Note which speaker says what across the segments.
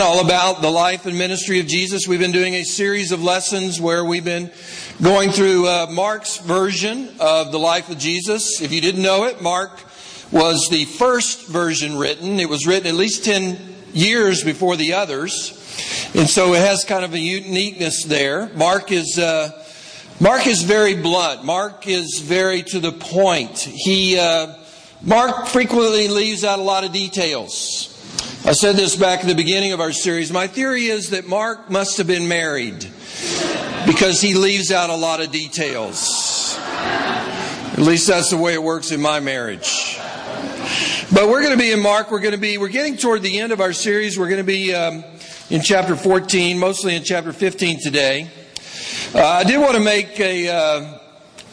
Speaker 1: all about the life and ministry of Jesus. We've been doing a series of lessons where we've been going through uh, Mark's version of the life of Jesus. If you didn't know it, Mark was the first version written. It was written at least 10 years before the others. And so it has kind of a uniqueness there. Mark is, uh, Mark is very blunt. Mark is very to the point. He, uh, Mark frequently leaves out a lot of details. I said this back at the beginning of our series. My theory is that Mark must have been married because he leaves out a lot of details. At least that's the way it works in my marriage. But we're going to be in Mark. We're going to be, we're getting toward the end of our series. We're going to be um, in chapter 14, mostly in chapter 15 today. Uh, I did want to make a, uh,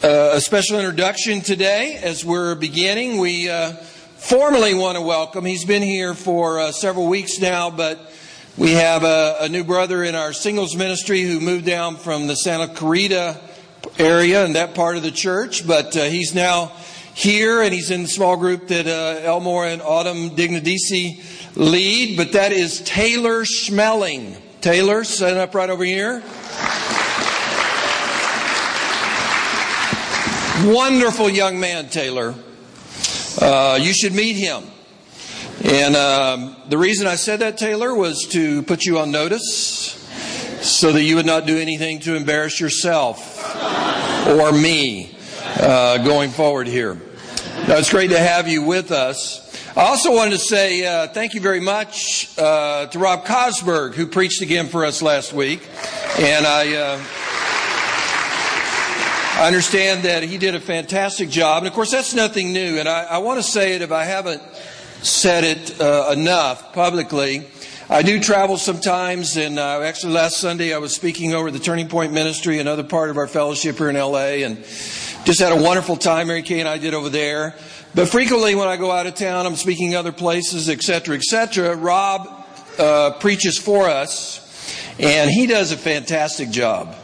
Speaker 1: a special introduction today as we're beginning. We, uh, formally want to welcome. He's been here for uh, several weeks now, but we have a, a, new brother in our singles ministry who moved down from the Santa Clarita area and that part of the church, but uh, he's now here and he's in the small group that uh, Elmore and Autumn Dignadisi lead, but that is Taylor Schmelling. Taylor, set up right over here. Wonderful young man, Taylor. Uh, you should meet him. And um, the reason I said that, Taylor, was to put you on notice so that you would not do anything to embarrass yourself or me uh, going forward here. Now, it's great to have you with us. I also wanted to say uh, thank you very much uh, to Rob Cosberg, who preached again for us last week. And I. I understand that he did a fantastic job. And of course, that's nothing new. And I, I want to say it if I haven't said it uh, enough publicly. I do travel sometimes, and uh, actually last Sunday I was speaking over the Turning Point Ministry, another part of our fellowship here in LA, and just had a wonderful time. Mary Kay and I did over there. But frequently when I go out of town, I'm speaking other places, etc., etc. Rob uh, preaches for us, and he does a fantastic job.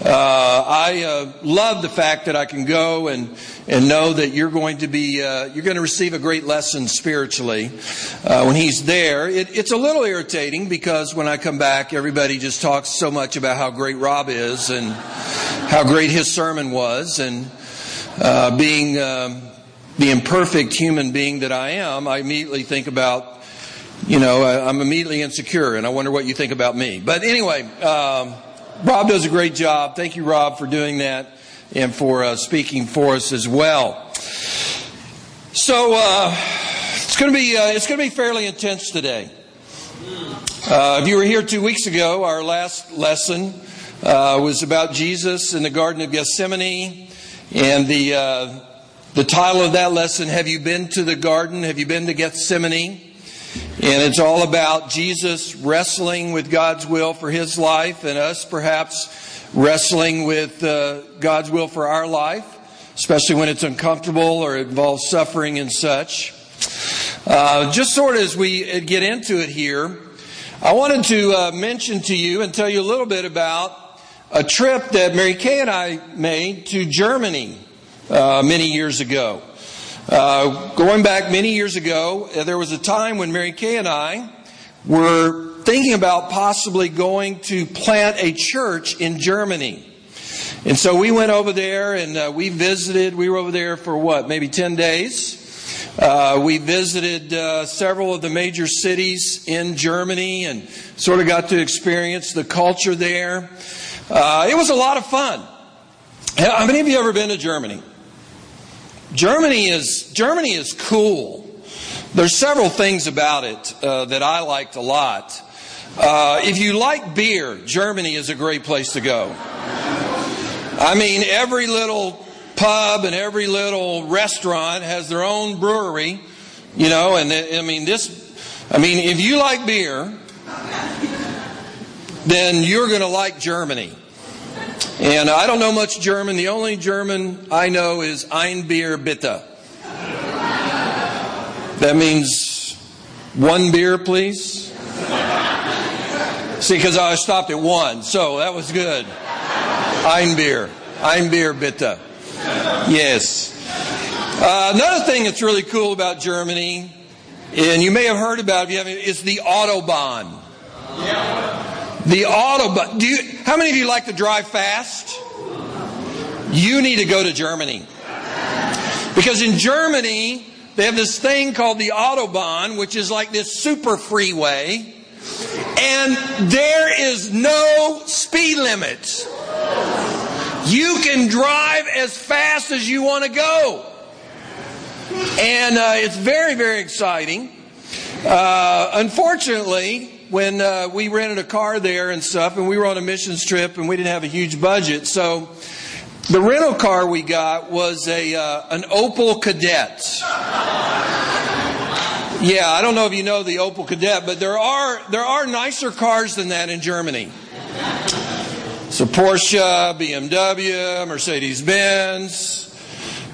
Speaker 1: Uh, I uh, love the fact that I can go and and know that you're going to be uh, you're going to receive a great lesson spiritually uh, when he's there. It, it's a little irritating because when I come back, everybody just talks so much about how great Rob is and how great his sermon was, and uh, being um, the imperfect human being that I am, I immediately think about. You know, I'm immediately insecure, and I wonder what you think about me. But anyway, um, Rob does a great job. Thank you, Rob, for doing that and for uh, speaking for us as well. So uh, it's going to be uh, it's going to be fairly intense today. Uh, if you were here two weeks ago, our last lesson uh, was about Jesus in the Garden of Gethsemane, and the uh, the title of that lesson: "Have you been to the garden? Have you been to Gethsemane?" And it's all about Jesus wrestling with God's will for his life and us perhaps wrestling with uh, God's will for our life, especially when it's uncomfortable or involves suffering and such. Uh, just sort of as we get into it here, I wanted to uh, mention to you and tell you a little bit about a trip that Mary Kay and I made to Germany uh, many years ago. Uh, going back many years ago, uh, there was a time when Mary Kay and I were thinking about possibly going to plant a church in Germany. And so we went over there and uh, we visited. We were over there for what, maybe 10 days. Uh, we visited uh, several of the major cities in Germany and sort of got to experience the culture there. Uh, it was a lot of fun. How many of you ever been to Germany? Germany is Germany is cool. There's several things about it uh, that I liked a lot. Uh, if you like beer, Germany is a great place to go. I mean, every little pub and every little restaurant has their own brewery, you know, and I mean, this, I mean, if you like beer, then you're going to like Germany. And I don't know much German. The only German I know is Ein Bier bitte. That means one beer, please. See, because I stopped at one, so that was good. Ein Bier. Ein Bier bitte. Yes. Uh, another thing that's really cool about Germany, and you may have heard about it, is the Autobahn. The Autobahn. Do you, how many of you like to drive fast? You need to go to Germany. Because in Germany, they have this thing called the Autobahn, which is like this super freeway. And there is no speed limit. You can drive as fast as you want to go. And uh, it's very, very exciting. Uh, unfortunately, when uh, we rented a car there and stuff, and we were on a missions trip, and we didn't have a huge budget, so the rental car we got was a uh, an Opel Kadett. Yeah, I don't know if you know the Opel Kadett, but there are there are nicer cars than that in Germany. So Porsche, BMW, Mercedes Benz,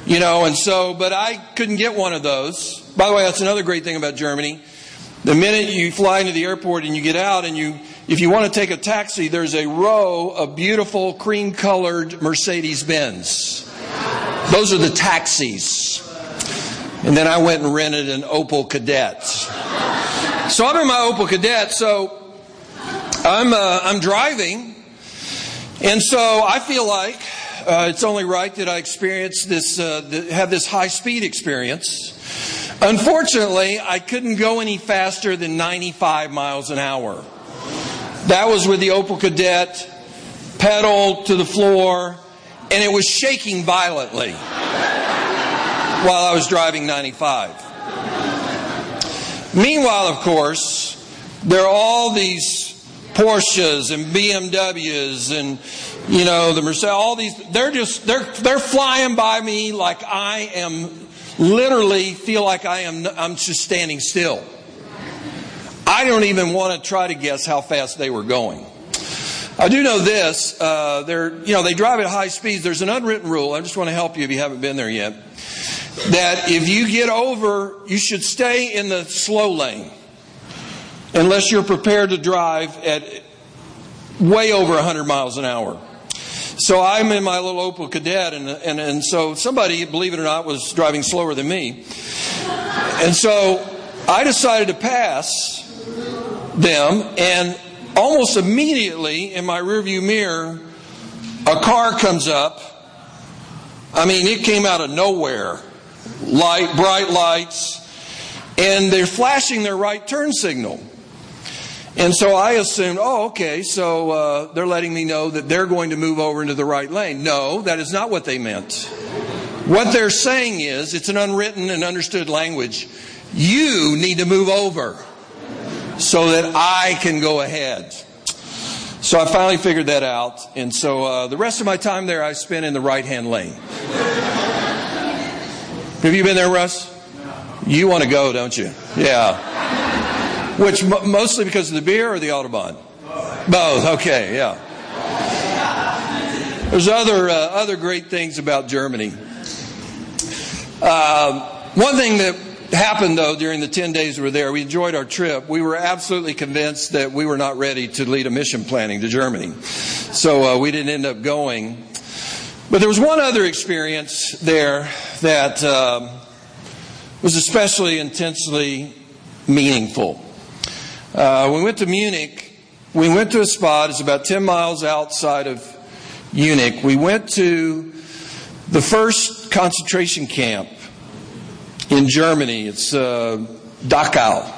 Speaker 1: you know, and so, but I couldn't get one of those. By the way, that's another great thing about Germany. The minute you fly into the airport and you get out and you, if you want to take a taxi, there's a row of beautiful cream colored Mercedes Benz. Those are the taxis. And then I went and rented an Opel Kadett. So I'm in my Opel Kadett, so I'm, uh, I'm driving. And so I feel like uh, it's only right that I experience this, uh, have this high speed experience. Unfortunately, I couldn't go any faster than 95 miles an hour. That was with the Opel Kadett, pedal to the floor, and it was shaking violently while I was driving 95. Meanwhile, of course, there are all these Porsches and BMWs and you know the Mercedes all these they're just they're they're flying by me like I am literally feel like I am I'm just standing still. I don't even want to try to guess how fast they were going. I do know this. Uh, they're, you know, they drive at high speeds. There's an unwritten rule. I just want to help you if you haven't been there yet. That if you get over, you should stay in the slow lane, unless you're prepared to drive at way over 100 miles an hour. So I'm in my little Opel Kadett, and, and, and so somebody, believe it or not, was driving slower than me. And so I decided to pass them, and almost immediately in my rearview mirror, a car comes up. I mean, it came out of nowhere. Light, bright lights, and they're flashing their right turn signal. And so I assumed, oh, okay, so uh, they're letting me know that they're going to move over into the right lane. No, that is not what they meant. What they're saying is, it's an unwritten and understood language. You need to move over so that I can go ahead. So I finally figured that out. And so uh, the rest of my time there I spent in the right hand lane. Have you been there, Russ? You want to go, don't you? Yeah. Which mostly because of the beer or the Autobahn? Both. Okay, yeah. There's other uh, other great things about Germany. Uh, one thing that happened though during the 10 days we were there, we enjoyed our trip. We were absolutely convinced that we were not ready to lead a mission planning to Germany. So uh, we didn't end up going. But there was one other experience there that um, was especially intensely meaningful. Uh, we went to Munich. We went to a spot, it's about 10 miles outside of Munich. We went to the first concentration camp in Germany. It's uh, Dachau.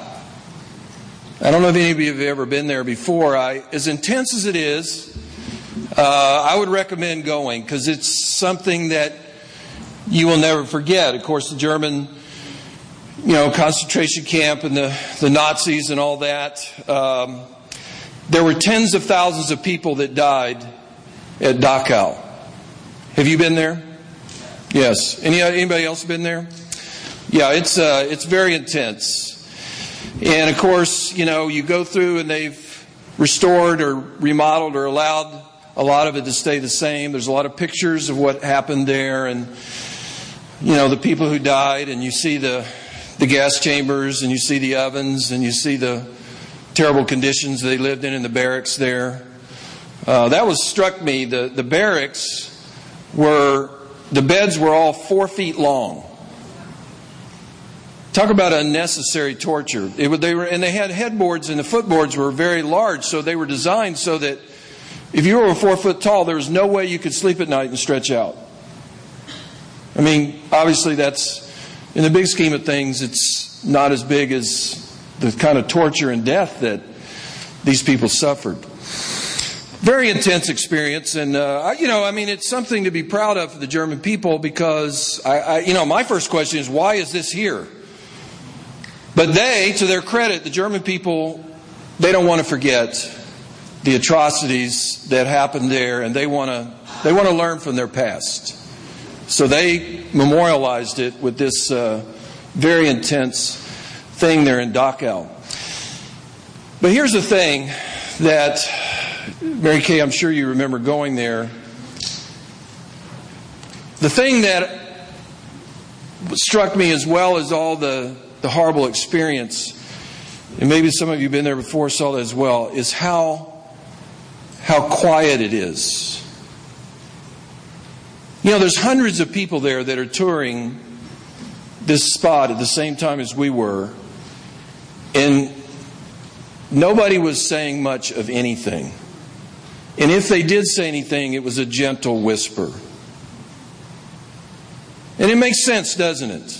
Speaker 1: I don't know if any of you have ever been there before. I, as intense as it is, uh, I would recommend going because it's something that you will never forget. Of course, the German you know, concentration camp and the, the Nazis and all that. Um, there were tens of thousands of people that died at Dachau. Have you been there? Yes. Any, anybody else been there? Yeah, it's, uh, it's very intense. And of course, you know, you go through and they've restored or remodeled or allowed a lot of it to stay the same. There's a lot of pictures of what happened there and, you know, the people who died and you see the, the gas chambers and you see the ovens and you see the terrible conditions they lived in in the barracks there. Uh, that was struck me. The, the barracks were, the beds were all four feet long. Talk about unnecessary torture. It, they were, and they had headboards, and the footboards were very large, so they were designed so that if you were four foot tall, there was no way you could sleep at night and stretch out. I mean, obviously, that's in the big scheme of things, it's not as big as the kind of torture and death that these people suffered. Very intense experience, and uh, you know, I mean, it's something to be proud of for the German people because I, I, you know, my first question is why is this here? But they, to their credit, the German people, they don't want to forget the atrocities that happened there, and they want to they want to learn from their past. So they memorialized it with this uh, very intense thing there in Dachau. But here's the thing that Mary Kay, I'm sure you remember going there. The thing that struck me as well as all the, the horrible experience, and maybe some of you have been there before, saw that as well, is how how quiet it is. You know, there's hundreds of people there that are touring this spot at the same time as we were, and nobody was saying much of anything. And if they did say anything, it was a gentle whisper. And it makes sense, doesn't it?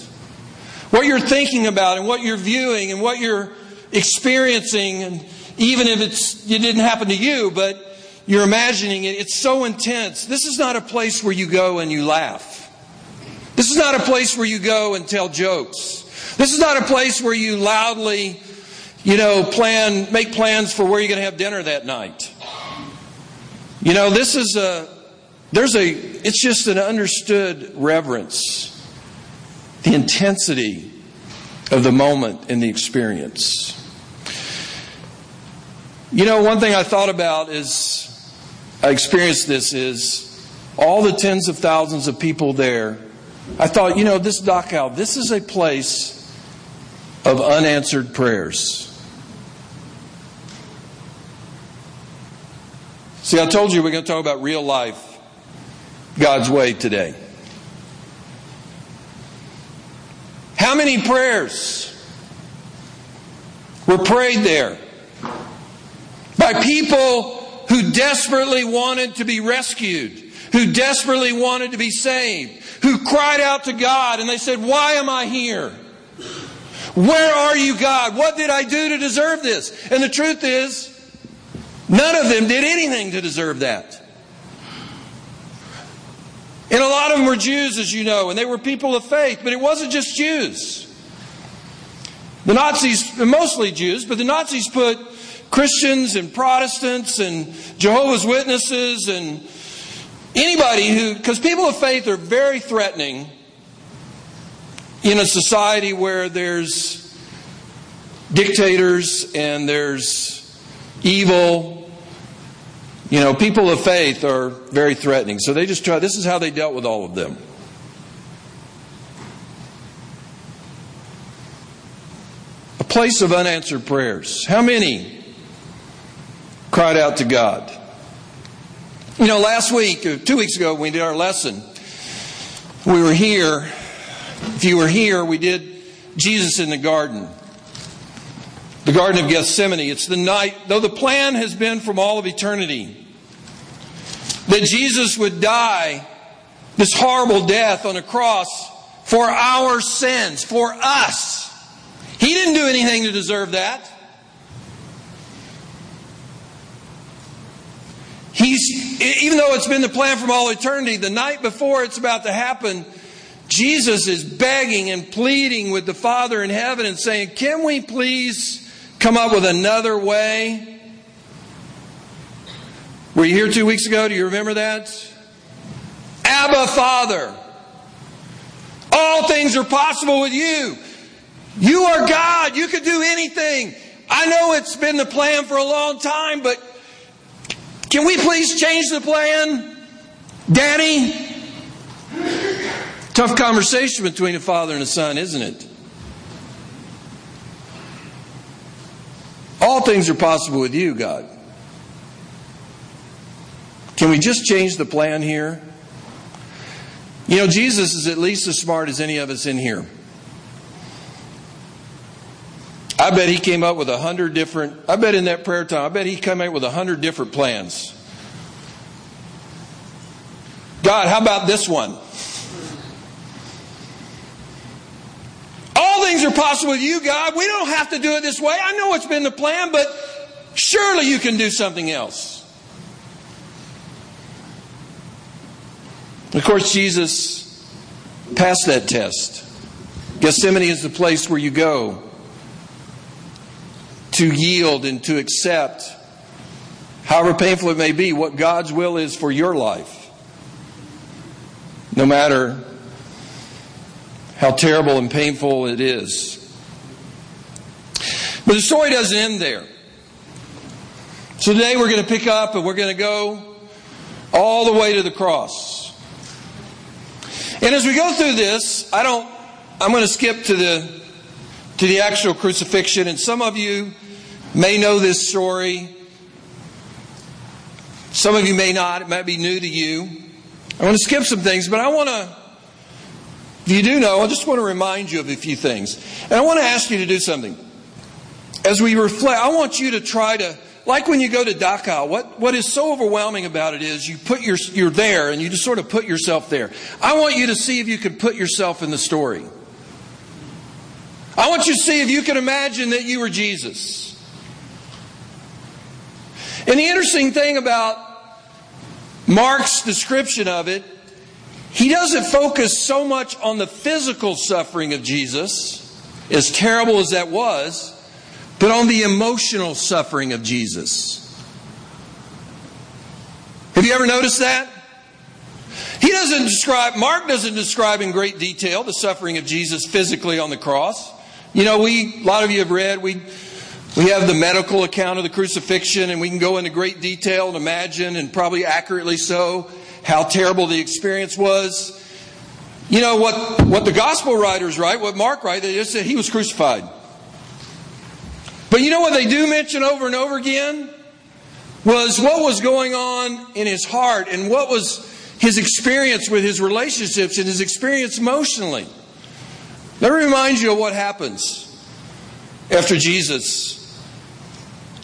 Speaker 1: What you're thinking about and what you're viewing and what you're experiencing, and even if it's, it didn't happen to you, but you're imagining it. It's so intense. This is not a place where you go and you laugh. This is not a place where you go and tell jokes. This is not a place where you loudly, you know, plan, make plans for where you're going to have dinner that night. You know, this is a, there's a, it's just an understood reverence. The intensity of the moment and the experience. You know, one thing I thought about is I experienced this is all the tens of thousands of people there. I thought, you know, this Dachau, this is a place of unanswered prayers. See, I told you we're going to talk about real life, God's way today. How many prayers were prayed there by people desperately wanted to be rescued, who desperately wanted to be saved, who cried out to God and they said, Why am I here? Where are you, God? What did I do to deserve this? And the truth is, none of them did anything to deserve that. And a lot of them were Jews, as you know, and they were people of faith, but it wasn't just Jews. The Nazis, mostly Jews, but the Nazis put Christians and Protestants and Jehovah's Witnesses and anybody who, because people of faith are very threatening in a society where there's dictators and there's evil. You know, people of faith are very threatening. So they just try, this is how they dealt with all of them. A place of unanswered prayers. How many cried out to God. You know, last week, two weeks ago, we did our lesson, we were here. If you were here, we did Jesus in the garden, the Garden of Gethsemane. It's the night, though the plan has been from all of eternity that Jesus would die this horrible death on a cross for our sins, for us. He didn't do anything to deserve that. He's, even though it's been the plan from all eternity, the night before it's about to happen, Jesus is begging and pleading with the Father in heaven and saying, Can we please come up with another way? Were you here two weeks ago? Do you remember that? Abba, Father. All things are possible with you. You are God. You could do anything. I know it's been the plan for a long time, but can we please change the plan? Daddy? Tough conversation between a father and a son, isn't it? All things are possible with you, God. Can we just change the plan here? You know, Jesus is at least as smart as any of us in here. I bet he came up with a hundred different, I bet in that prayer time, I bet he came up with a hundred different plans. God, how about this one? All things are possible with you, God. We don't have to do it this way. I know it's been the plan, but surely you can do something else. Of course, Jesus passed that test. Gethsemane is the place where you go to yield and to accept, however painful it may be, what God's will is for your life. No matter how terrible and painful it is. But the story doesn't end there. So today we're going to pick up and we're going to go all the way to the cross. And as we go through this, I don't, I'm going to skip to the, to the actual crucifixion. And some of you may know this story. Some of you may not. It might be new to you. I want to skip some things, but I want to, if you do know, I just want to remind you of a few things. And I want to ask you to do something. As we reflect, I want you to try to like when you go to Dachau, what, what is so overwhelming about it is you put your, you're there and you just sort of put yourself there. I want you to see if you can put yourself in the story. I want you to see if you can imagine that you were Jesus. And the interesting thing about Mark's description of it, he doesn't focus so much on the physical suffering of Jesus, as terrible as that was but on the emotional suffering of Jesus. Have you ever noticed that? He doesn't describe, Mark doesn't describe in great detail the suffering of Jesus physically on the cross. You know, we, a lot of you have read, we, we have the medical account of the crucifixion, and we can go into great detail and imagine, and probably accurately so, how terrible the experience was. You know, what, what the gospel writers write, what Mark writes, they just said he was crucified. But you know what they do mention over and over again? Was what was going on in his heart and what was his experience with his relationships and his experience emotionally. Let me remind you of what happens after Jesus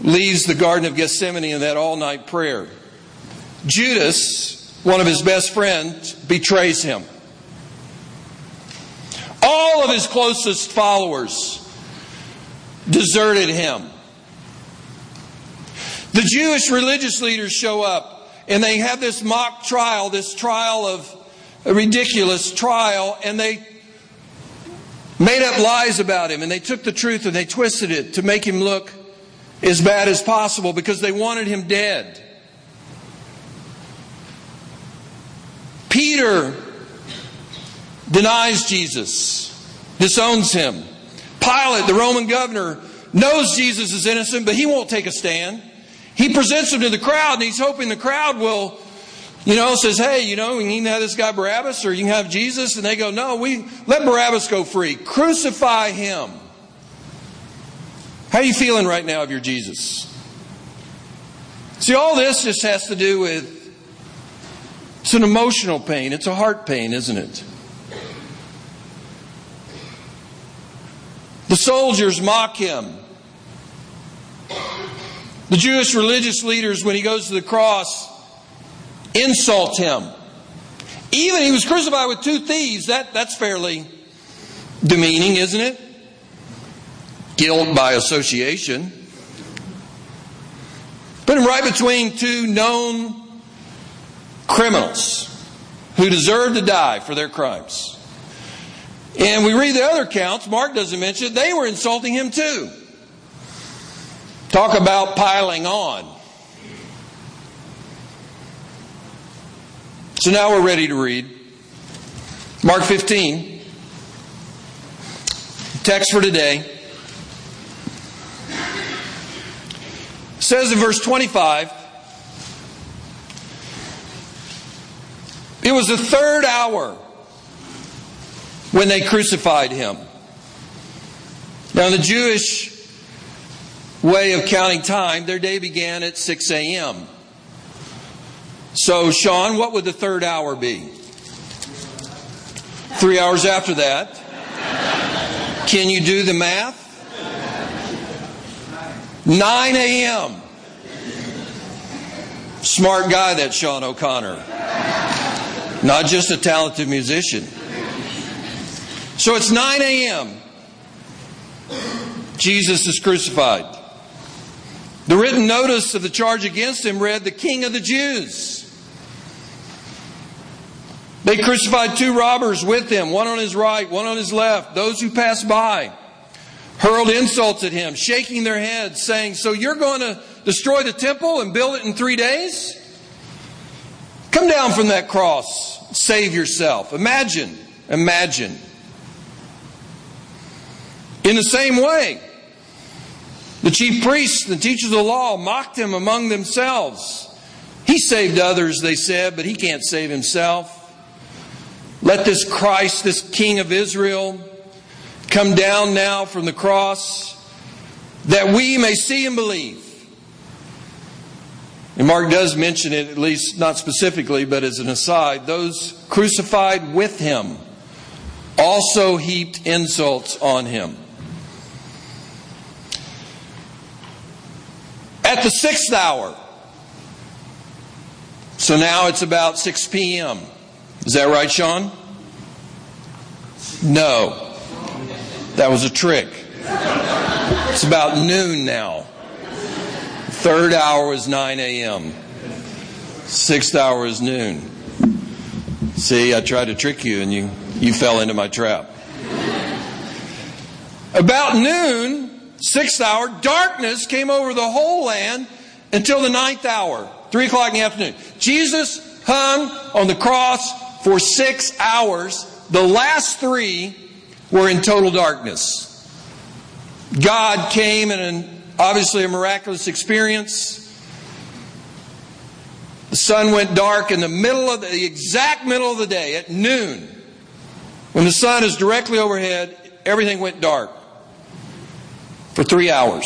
Speaker 1: leaves the Garden of Gethsemane in that all night prayer. Judas, one of his best friends, betrays him. All of his closest followers deserted him. The Jewish religious leaders show up and they have this mock trial, this trial of a ridiculous trial, and they made up lies about him and they took the truth and they twisted it to make him look as bad as possible because they wanted him dead. Peter denies Jesus, disowns him. Pilate, the Roman governor, knows Jesus is innocent, but he won't take a stand. He presents him to the crowd, and he's hoping the crowd will, you know, says, hey, you know, we can have this guy Barabbas, or you can have Jesus. And they go, no, we let Barabbas go free. Crucify him. How are you feeling right now of your Jesus? See, all this just has to do with it's an emotional pain. It's a heart pain, isn't it? The soldiers mock him. The Jewish religious leaders, when he goes to the cross, insult him. Even he was crucified with two thieves. That, that's fairly demeaning, isn't it? Guilt by association. Put him right between two known criminals who deserve to die for their crimes. And we read the other accounts, Mark doesn't mention it, they were insulting him too. Talk about piling on. So now we're ready to read. Mark 15, text for today. Says in verse 25, it was the third hour when they crucified him. Now, in the Jewish way of counting time, their day began at 6 a.m. So, Sean, what would the third hour be? Three hours after that. Can you do the math? 9 a.m. Smart guy, that Sean O'Connor. Not just a talented musician. So it's 9 a.m. Jesus is crucified. The written notice of the charge against him read, The King of the Jews. They crucified two robbers with him, one on his right, one on his left. Those who passed by hurled insults at him, shaking their heads, saying, So you're going to destroy the temple and build it in three days? Come down from that cross. Save yourself. Imagine, imagine. In the same way, the chief priests and teachers of the law mocked him among themselves. He saved others, they said, but he can't save himself. Let this Christ, this King of Israel, come down now from the cross that we may see and believe. And Mark does mention it, at least not specifically, but as an aside. Those crucified with him also heaped insults on him. At the sixth hour, so now it's about 6 p.m. Is that right, Sean? No. That was a trick. It's about noon now. Third hour is 9 a.m. Sixth hour is noon. See, I tried to trick you and you, you fell into my trap. About noon, sixth hour, darkness came over the whole land until the ninth hour, three o'clock in the afternoon. Jesus hung on the cross for six hours. The last three were in total darkness. God came in an obviously a miraculous experience. The sun went dark in the middle of the, the exact middle of the day at noon. When the sun is directly overhead, everything went dark for three hours.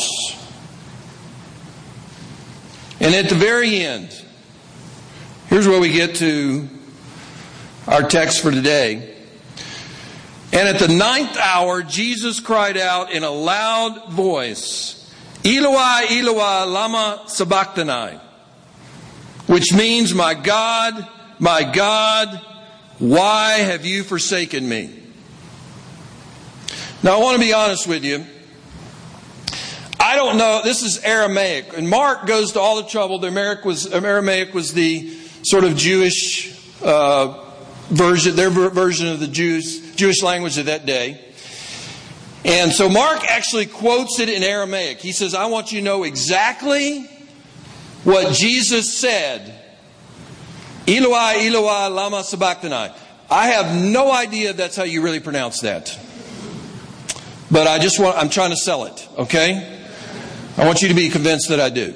Speaker 1: And at the very end, here's where we get to our text for today. And at the ninth hour, Jesus cried out in a loud voice, Eloi, Eloi, lama sabachthani, which means, My God, my God, why have you forsaken me? Now, I want to be honest with you. I don't know. This is Aramaic, and Mark goes to all the trouble. The Aramaic was, Aramaic was the sort of Jewish uh, version, their version of the Jews, Jewish language of that day. And so Mark actually quotes it in Aramaic. He says, I want you to know exactly what Jesus said. Eloi, Eloi, lama sabachthani. I have no idea that's how you really pronounce that. But I just want, I'm trying to sell it, okay? I want you to be convinced that I do.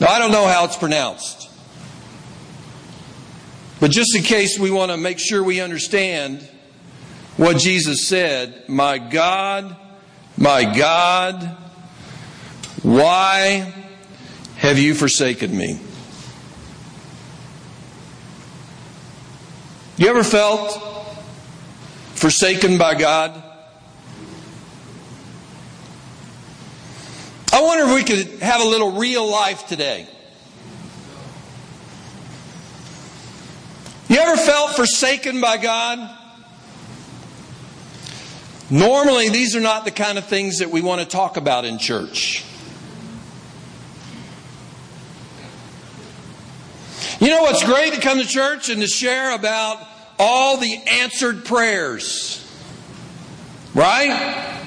Speaker 1: Now, I don't know how it's pronounced. But just in case we want to make sure we understand, what Jesus said My God, my God, why have you forsaken me? You ever felt forsaken by God? I wonder if we could have a little real life today. Ever felt forsaken by God? Normally, these are not the kind of things that we want to talk about in church. You know what's great to come to church and to share about all the answered prayers? Right?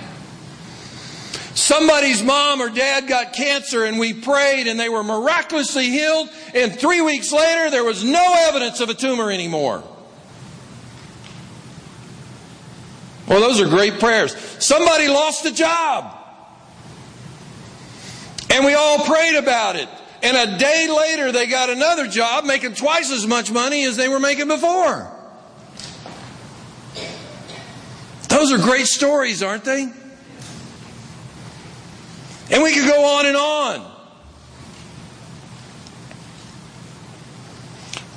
Speaker 1: Somebody's mom or dad got cancer and we prayed and they were miraculously healed, and three weeks later there was no evidence of a tumor anymore. Well, those are great prayers. Somebody lost a job. And we all prayed about it. And a day later, they got another job making twice as much money as they were making before. Those are great stories, aren't they? And we could go on and on.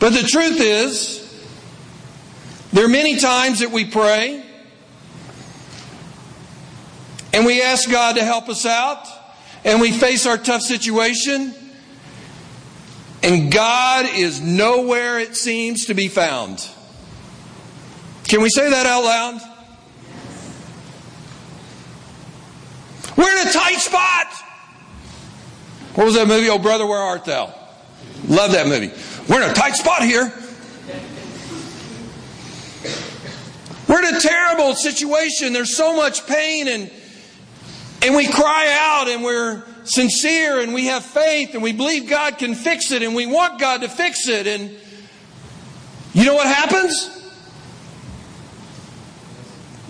Speaker 1: But the truth is, there are many times that we pray and we ask God to help us out. and we face our tough situation, and God is nowhere, it seems, to be found. Can we say that out loud? In a tight spot. What was that movie? Oh, brother, where art thou? Love that movie. We're in a tight spot here. We're in a terrible situation. There's so much pain and and we cry out and we're sincere and we have faith and we believe God can fix it and we want God to fix it and you know what happens?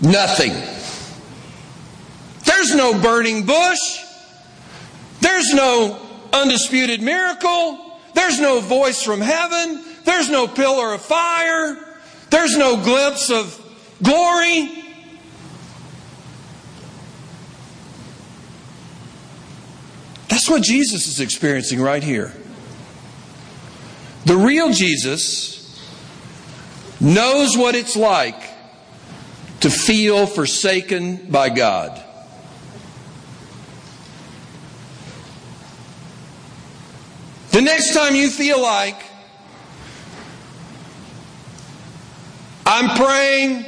Speaker 1: Nothing. There's no burning bush. There's no undisputed miracle. There's no voice from heaven. There's no pillar of fire. There's no glimpse of glory. That's what Jesus is experiencing right here. The real Jesus knows what it's like to feel forsaken by God. The next time you feel like I'm praying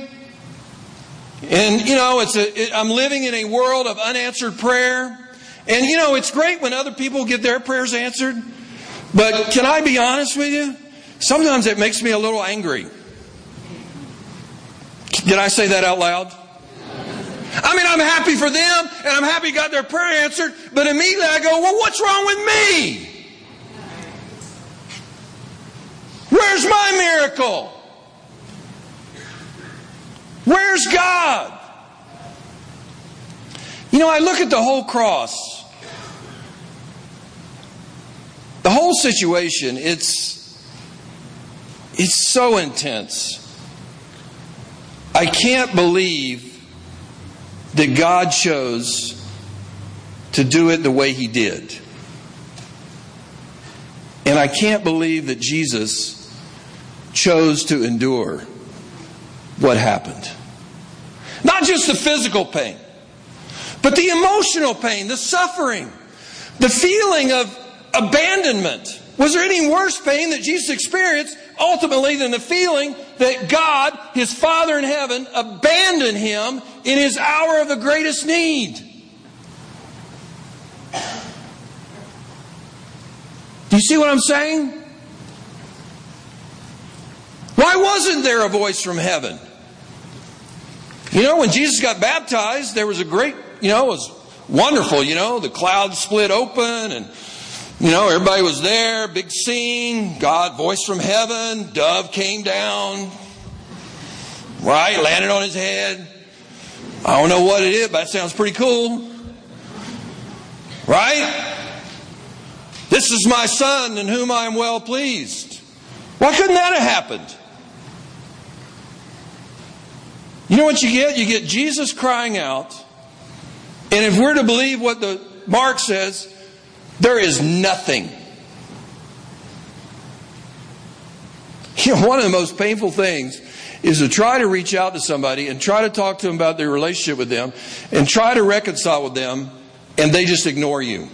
Speaker 1: and you know it's a it, I'm living in a world of unanswered prayer and you know it's great when other people get their prayers answered but can I be honest with you? Sometimes it makes me a little angry. Did I say that out loud? I mean I'm happy for them and I'm happy got their prayer answered but immediately I go well what's wrong with me Where's my miracle? Where's God? You know, I look at the whole cross. The whole situation, it's it's so intense. I can't believe that God chose to do it the way he did. And I can't believe that Jesus chose to endure what happened. Not just the physical pain, but the emotional pain, the suffering, the feeling of abandonment. Was there any worse pain that Jesus experienced ultimately than the feeling that God, his Father in heaven, abandoned him in his hour of the greatest need? Do you see what I'm saying? Why wasn't there a voice from heaven? You know, when Jesus got baptized, there was a great, you know, it was wonderful, you know, the clouds split open and, you know, everybody was there, big scene, God, voice from heaven, dove came down, right, landed on his head. I don't know what it is, but that sounds pretty cool. Right? This is my son in whom I am well pleased. Why couldn't that have happened? You know what you get? You get Jesus crying out. And if we're to believe what the Mark says, there is nothing. You know, one of the most painful things is to try to reach out to somebody and try to talk to them about their relationship with them and try to reconcile with them, and they just ignore you.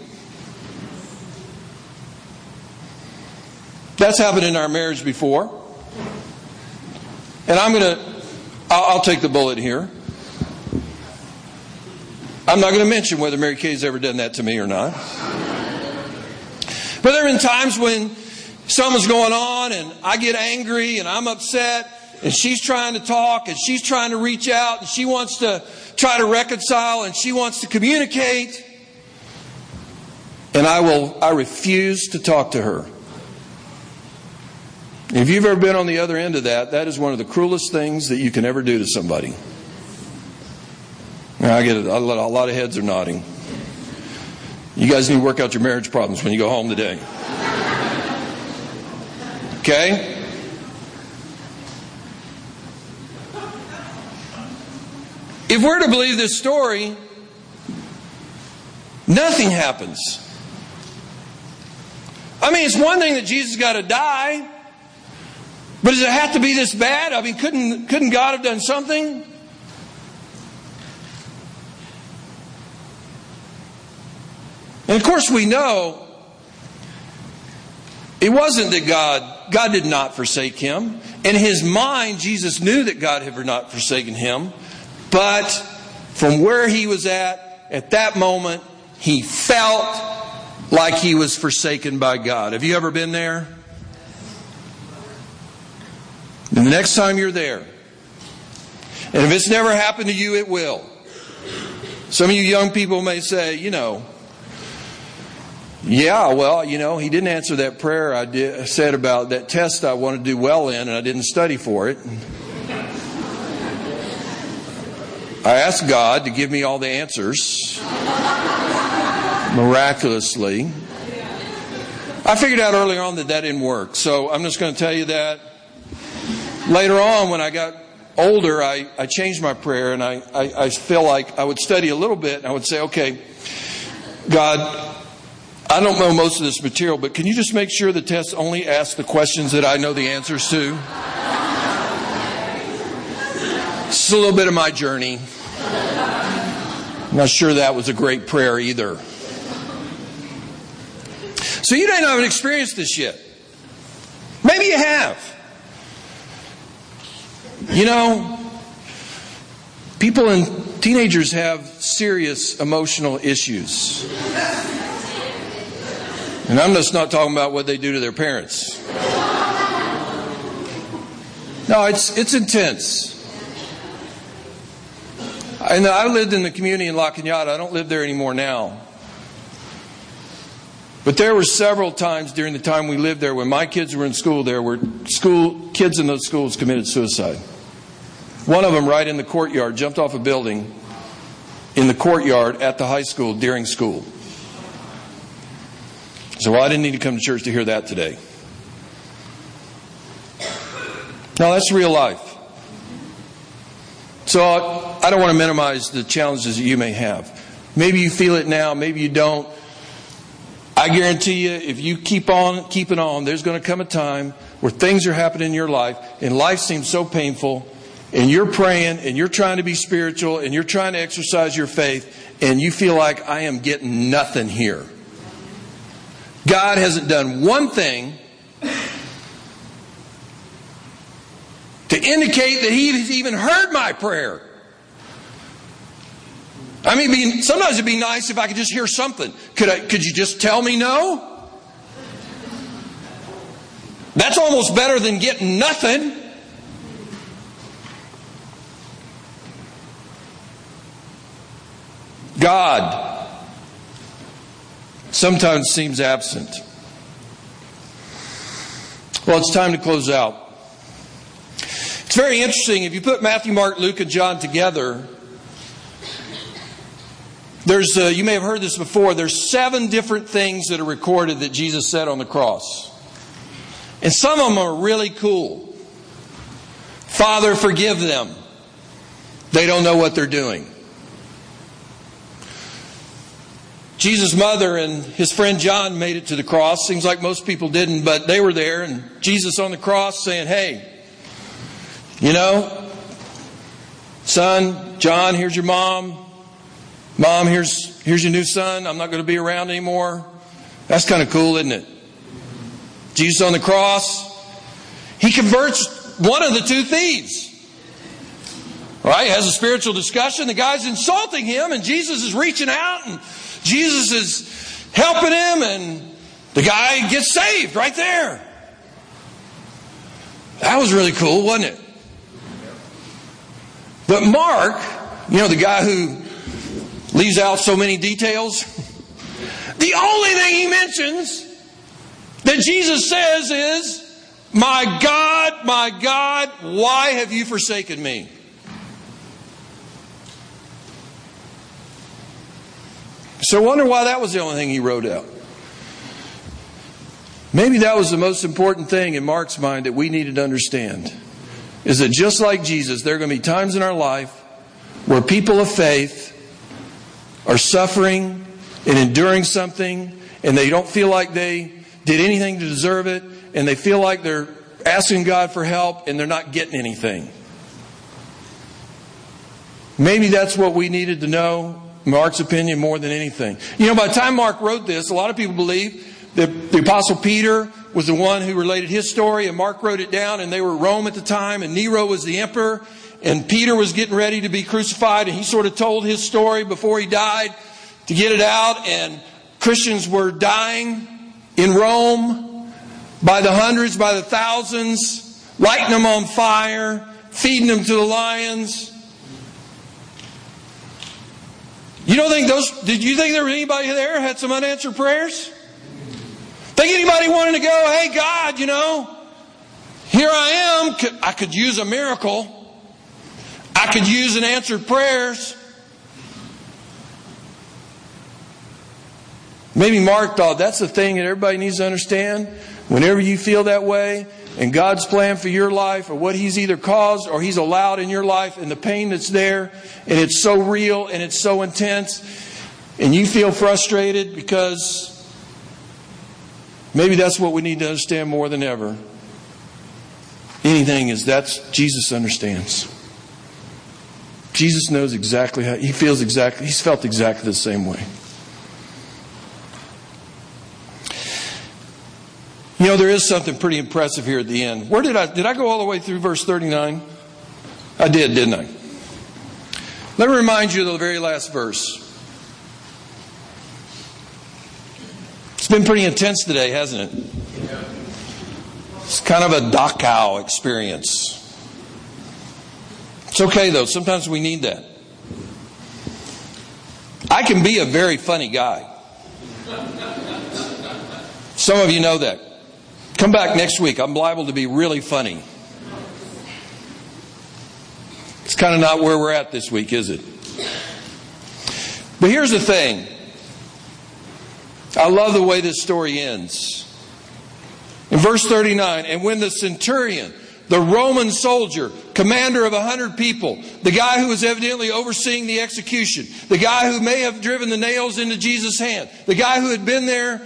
Speaker 1: That's happened in our marriage before. And I'm going to I'll, take the bullet here. I'm not going to mention whether Mary Kay's ever done that to me or not. But there have been times when something's going on and I get angry and I'm upset and she's trying to talk and she's trying to reach out and she wants to try to reconcile and she wants to communicate. And I will, I refuse to talk to her. If you've ever been on the other end of that, that is one of the cruelest things that you can ever do to somebody. I get it. A lot of heads are nodding. You guys need to work out your marriage problems when you go home today. Okay? If we're to believe this story, nothing happens. I mean, it's one thing that Jesus got to die. But does it have to be this bad? I mean, couldn't, couldn't God have done something? And of course, we know it wasn't that God, God did not forsake him. In his mind, Jesus knew that God had not forsaken him. But from where he was at, at that moment, he felt like he was forsaken by God. Have you ever been there? And the next time you're there, and if it's never happened to you, it will. Some of you young people may say, you know, yeah, well, you know, he didn't answer that prayer I did, said about that test I wanted to do well in, and I didn't study for it. I asked God to give me all the answers miraculously. I figured out earlier on that that didn't work, so I'm just going to tell you that. Later on, when I got older, I, I changed my prayer and I, I, I feel like I would study a little bit and I would say, okay, God, I don't know most of this material, but can you just make sure the test only asks the questions that I know the answers to? It's a little bit of my journey. I'm not sure that was a great prayer either. So you may not have experienced this yet. Maybe you have. You know, people and teenagers have serious emotional issues. And I'm just not talking about what they do to their parents. No, it's, it's intense. And I lived in the community in La Cañada. I don't live there anymore now. But there were several times during the time we lived there when my kids were in school there where school kids in those schools committed suicide. One of them right in the courtyard jumped off a building in the courtyard at the high school during school. So well, I didn't need to come to church to hear that today. Now that's real life. So I don't want to minimize the challenges that you may have. Maybe you feel it now, maybe you don't. I guarantee you, if you keep on keeping on, there's going to come a time where things are happening in your life, and life seems so painful, and you're praying, and you're trying to be spiritual, and you're trying to exercise your faith, and you feel like I am getting nothing here. God hasn't done one thing to indicate that He has even heard my prayer. I mean, sometimes it'd be nice if I could just hear something. Could, I, could you just tell me no? That's almost better than getting nothing. God sometimes seems absent. Well, it's time to close out. It's very interesting. If you put Matthew, Mark, Luke, and John together, there's, uh, you may have heard this before, there's seven different things that are recorded that Jesus said on the cross. And some of them are really cool. Father, forgive them. They don't know what they're doing. Jesus' mother and his friend John made it to the cross. Seems like most people didn't, but they were there. And Jesus on the cross saying, Hey, you know, son, John, here's your mom. Mom, here's, here's your new son. I'm not going to be around anymore. That's kind of cool, isn't it? Jesus on the cross. He converts one of the two thieves. Right? Has a spiritual discussion. The guy's insulting him, and Jesus is reaching out, and Jesus is helping him, and the guy gets saved right there. That was really cool, wasn't it? But Mark, you know, the guy who leaves out so many details, the only thing he mentions that Jesus says is, My God, my God, why have you forsaken me? So wonder why that was the only thing he wrote out. Maybe that was the most important thing in Mark's mind that we needed to understand. Is that just like Jesus, there are going to be times in our life where people of faith are suffering and enduring something and they don't feel like they did anything to deserve it and they feel like they're asking God for help and they're not getting anything. Maybe that's what we needed to know Mark's opinion more than anything. You know, by the time Mark wrote this, a lot of people believe that the Apostle Peter was the one who related his story, and Mark wrote it down, and they were Rome at the time, and Nero was the emperor, and Peter was getting ready to be crucified, and he sort of told his story before he died to get it out, and Christians were dying in Rome by the hundreds, by the thousands, lighting them on fire, feeding them to the lions. You don't think those, did you think there was anybody there had some unanswered prayers? Think anybody wanted to go, hey God, you know, here I am. I could use a miracle. I could use an answered prayers. Maybe Mark thought that's the thing that everybody needs to understand. Whenever you feel that way, and God's plan for your life, or what He's either caused or He's allowed in your life, and the pain that's there, and it's so real and it's so intense, and you feel frustrated because maybe that's what we need to understand more than ever. Anything is that's Jesus understands. Jesus knows exactly how he feels exactly he's felt exactly the same way. You know, there is something pretty impressive here at the end. Where did I did I go all the way through verse 39? I did, didn't I? Let me remind you of the very last verse. It's been pretty intense today, hasn't it? It's kind of a Dachau experience. It's okay though, sometimes we need that. I can be a very funny guy. Some of you know that. Come back next week. I'm liable to be really funny. It's kind of not where we're at this week, is it? But here's the thing I love the way this story ends. In verse 39, and when the centurion, the Roman soldier, commander of a hundred people, the guy who was evidently overseeing the execution, the guy who may have driven the nails into Jesus' hand, the guy who had been there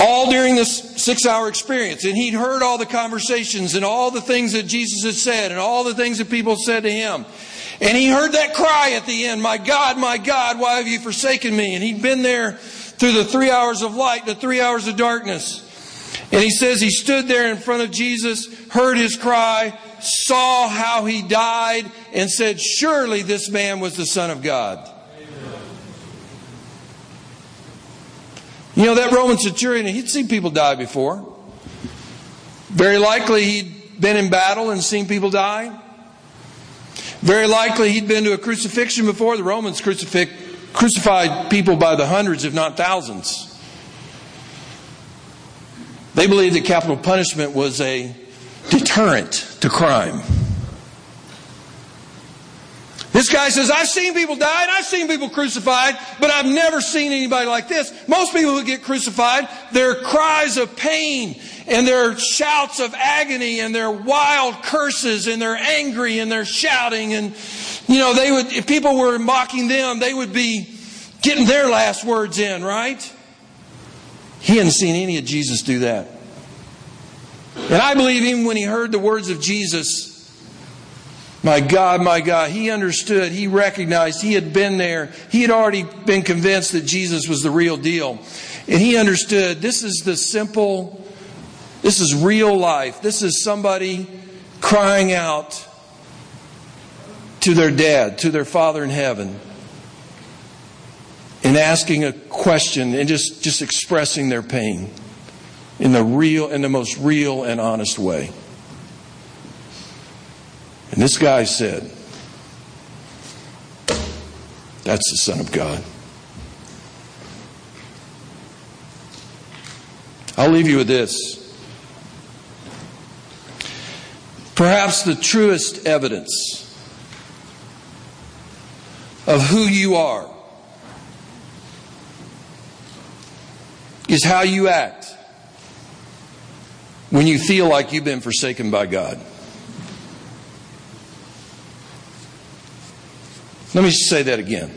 Speaker 1: all during this six hour experience. And he'd heard all the conversations and all the things that Jesus had said and all the things that people said to him. And he heard that cry at the end, My God, my God, why have you forsaken me? And he'd been there through the three hours of light, the three hours of darkness. And he says he stood there in front of Jesus, heard his cry, saw how he died, and said, Surely this man was the Son of God. You know, that Roman centurion, he'd seen people die before. Very likely he'd been in battle and seen people die. Very likely he'd been to a crucifixion before. The Romans crucified people by the hundreds, if not thousands. They believed that capital punishment was a deterrent to crime. This guy says, I've seen people die and I've seen people crucified, but I've never seen anybody like this. Most people who get crucified, their cries of pain and their shouts of agony and their wild curses and they're angry and they're shouting and, you know, they would, if people were mocking them, they would be getting their last words in, right? He hadn't seen any of Jesus do that. And I believe even when he heard the words of Jesus, my God, my God. He understood. He recognized. He had been there. He had already been convinced that Jesus was the real deal. And he understood this is the simple, this is real life. This is somebody crying out to their dad, to their father in heaven, and asking a question and just, just expressing their pain in the real, in the most real and honest way. And this guy said, That's the Son of God. I'll leave you with this. Perhaps the truest evidence of who you are is how you act when you feel like you've been forsaken by God. Let me say that again.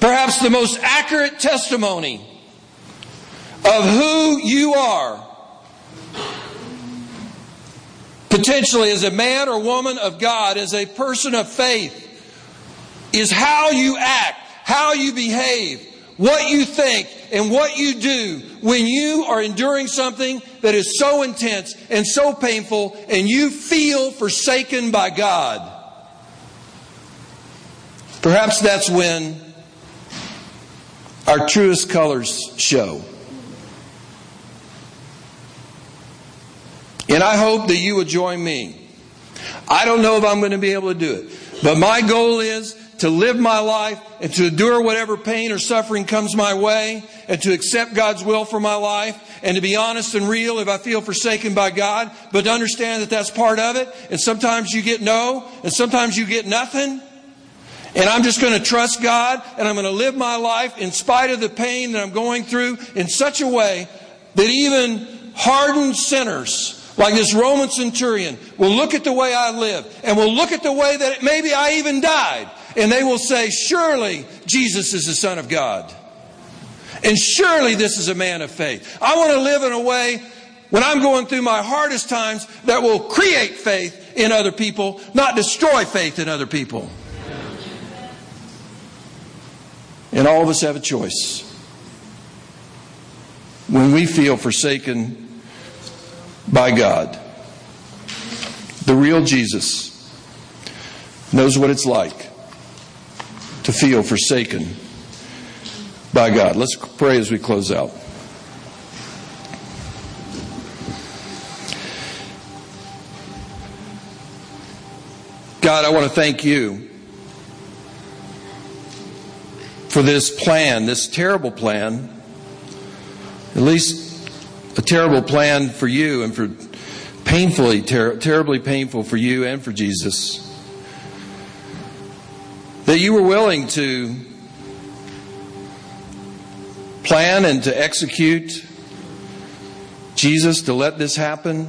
Speaker 1: Perhaps the most accurate testimony of who you are, potentially as a man or woman of God, as a person of faith, is how you act, how you behave, what you think, and what you do when you are enduring something that is so intense and so painful and you feel forsaken by God. Perhaps that's when our truest colors show. And I hope that you will join me. I don't know if I'm going to be able to do it, but my goal is to live my life and to endure whatever pain or suffering comes my way and to accept God's will for my life and to be honest and real if I feel forsaken by God, but to understand that that's part of it. And sometimes you get no and sometimes you get nothing. And I'm just going to trust God and I'm going to live my life in spite of the pain that I'm going through in such a way that even hardened sinners like this Roman centurion will look at the way I live and will look at the way that maybe I even died and they will say, Surely Jesus is the Son of God. And surely this is a man of faith. I want to live in a way when I'm going through my hardest times that will create faith in other people, not destroy faith in other people. And all of us have a choice. When we feel forsaken by God, the real Jesus knows what it's like to feel forsaken by God. Let's pray as we close out. God, I want to thank you for this plan, this terrible plan, at least a terrible plan for you and for painfully, ter- terribly painful for you and for Jesus that you were willing to plan and to execute Jesus to let this happen.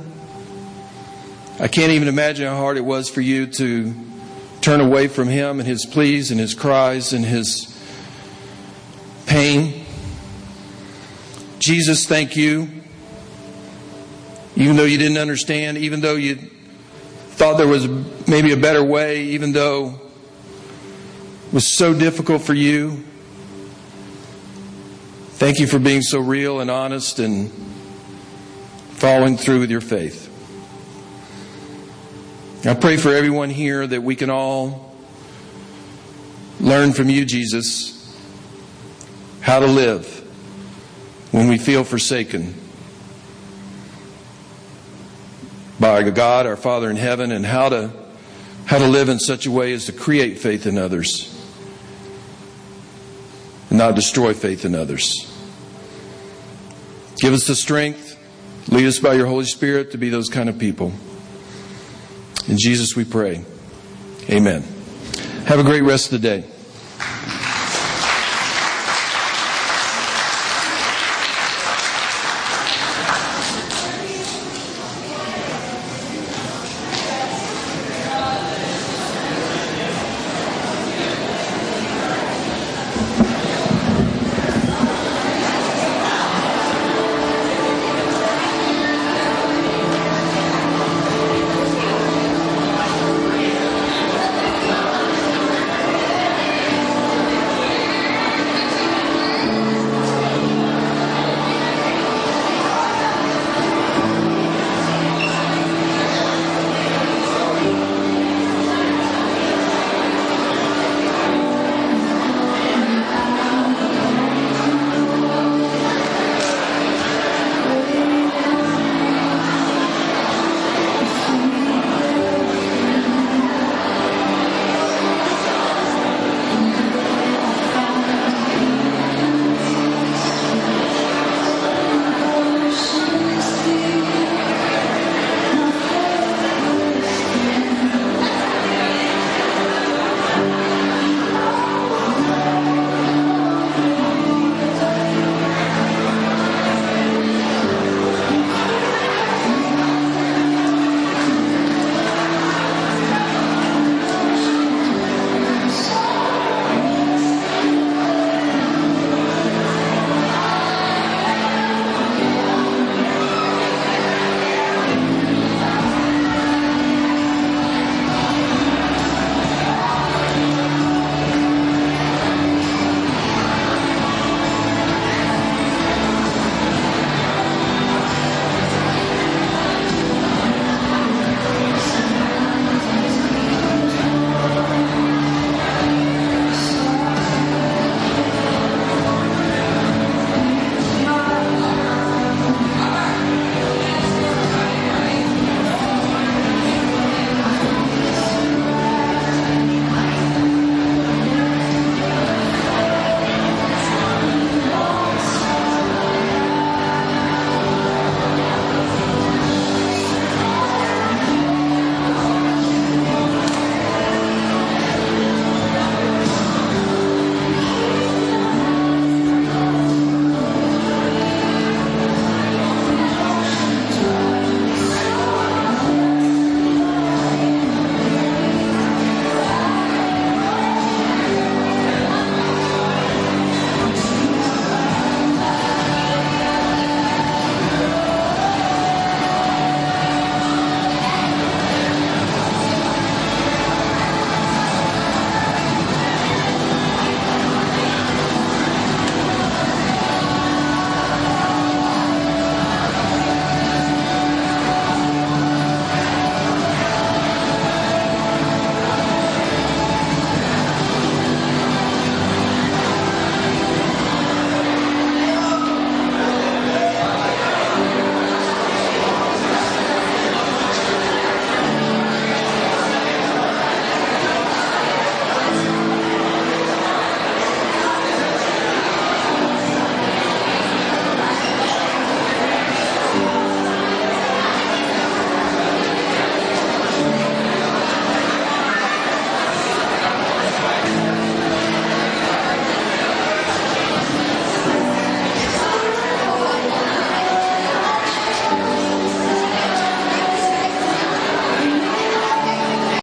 Speaker 1: I can't even imagine how hard it was for you to turn away from Him and His pleas and His cries and His pain. Jesus, thank you. Even though you didn't understand, even though you thought there was maybe a better way, even though it was so difficult for you. Thank you for being so real and honest and following through with your faith. I pray for everyone here that we can all learn from you, Jesus, how to live when we feel forsaken by God, our Father in heaven, and how to, how to live in such a way as to create faith in others and not destroy faith in others. Give us the strength. Lead us by your Holy Spirit to be those kind of people. In Jesus we pray. Amen. Have a great rest of the day.